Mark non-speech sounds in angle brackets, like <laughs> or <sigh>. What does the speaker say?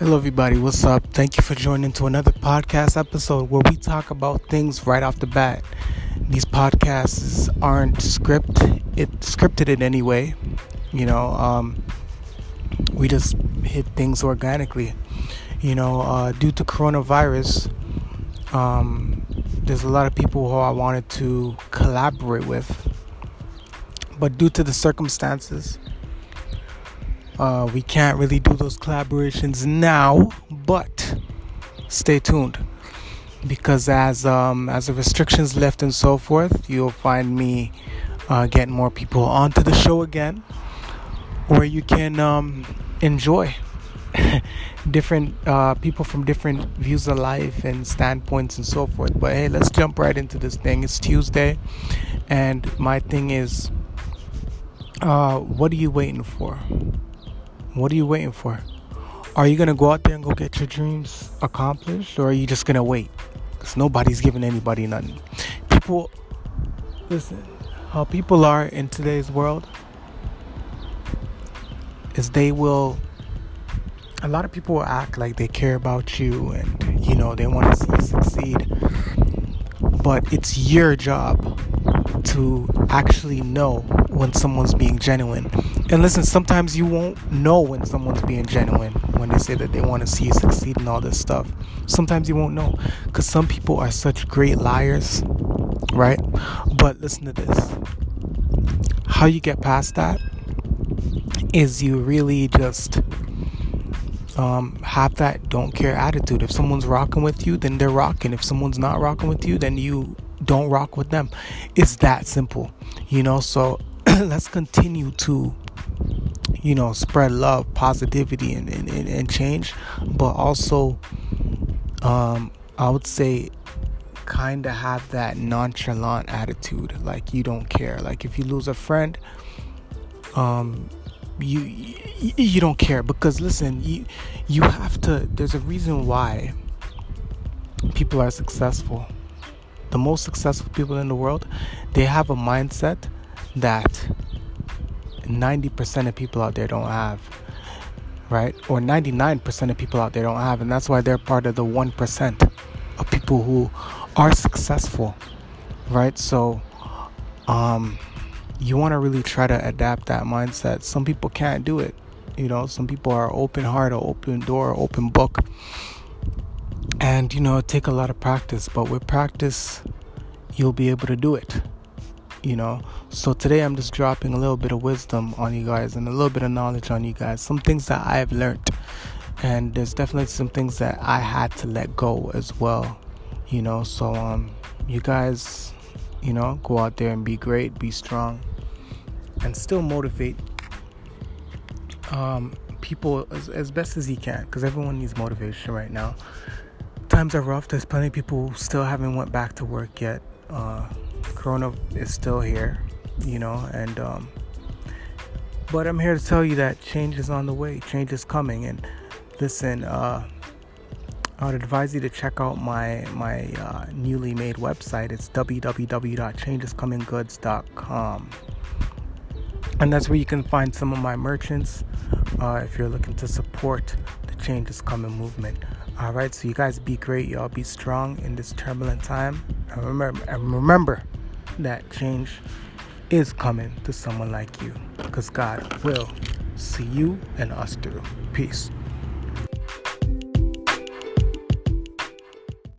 Hello, everybody. What's up? Thank you for joining to another podcast episode where we talk about things right off the bat. These podcasts aren't script it scripted in any way. You know, um, we just hit things organically. You know, uh, due to coronavirus, um, there's a lot of people who I wanted to collaborate with, but due to the circumstances, uh, we can't really do those collaborations now, but stay tuned because as um, as the restrictions lift and so forth, you'll find me uh, getting more people onto the show again, where you can um, enjoy <laughs> different uh, people from different views of life and standpoints and so forth. But hey, let's jump right into this thing. It's Tuesday, and my thing is, uh, what are you waiting for? What are you waiting for? Are you gonna go out there and go get your dreams accomplished, or are you just gonna wait? Because nobody's giving anybody nothing. People, listen, how people are in today's world is they will. A lot of people will act like they care about you and you know they want to see you succeed, but it's your job to actually know when someone's being genuine. And listen, sometimes you won't know when someone's being genuine when they say that they want to see you succeed and all this stuff. Sometimes you won't know because some people are such great liars, right? But listen to this how you get past that is you really just um, have that don't care attitude. If someone's rocking with you, then they're rocking. If someone's not rocking with you, then you don't rock with them. It's that simple, you know. So <clears throat> let's continue to, you know, spread love, positivity, and, and, and change, but also, um, I would say, kind of have that nonchalant attitude, like you don't care. Like if you lose a friend, um, you, you you don't care because listen, you you have to. There's a reason why people are successful the most successful people in the world, they have a mindset that 90% of people out there don't have, right? Or 99% of people out there don't have. And that's why they're part of the 1% of people who are successful, right? So, um, you want to really try to adapt that mindset. Some people can't do it. You know, some people are open heart or open door, open book and you know take a lot of practice but with practice you'll be able to do it you know so today i'm just dropping a little bit of wisdom on you guys and a little bit of knowledge on you guys some things that i've learned and there's definitely some things that i had to let go as well you know so um you guys you know go out there and be great be strong and still motivate um people as, as best as you can because everyone needs motivation right now times are rough. There's plenty of people still haven't went back to work yet. Uh, corona is still here, you know, and um, but I'm here to tell you that change is on the way. Change is coming, and listen. Uh, I would advise you to check out my my uh, newly made website. It's www.changescominggoods.com, and that's where you can find some of my merchants. Uh, if you're looking to support the Change is Coming movement. All right, so you guys be great. Y'all be strong in this turbulent time. And remember, and remember that change is coming to someone like you because God will see you and us through. Peace.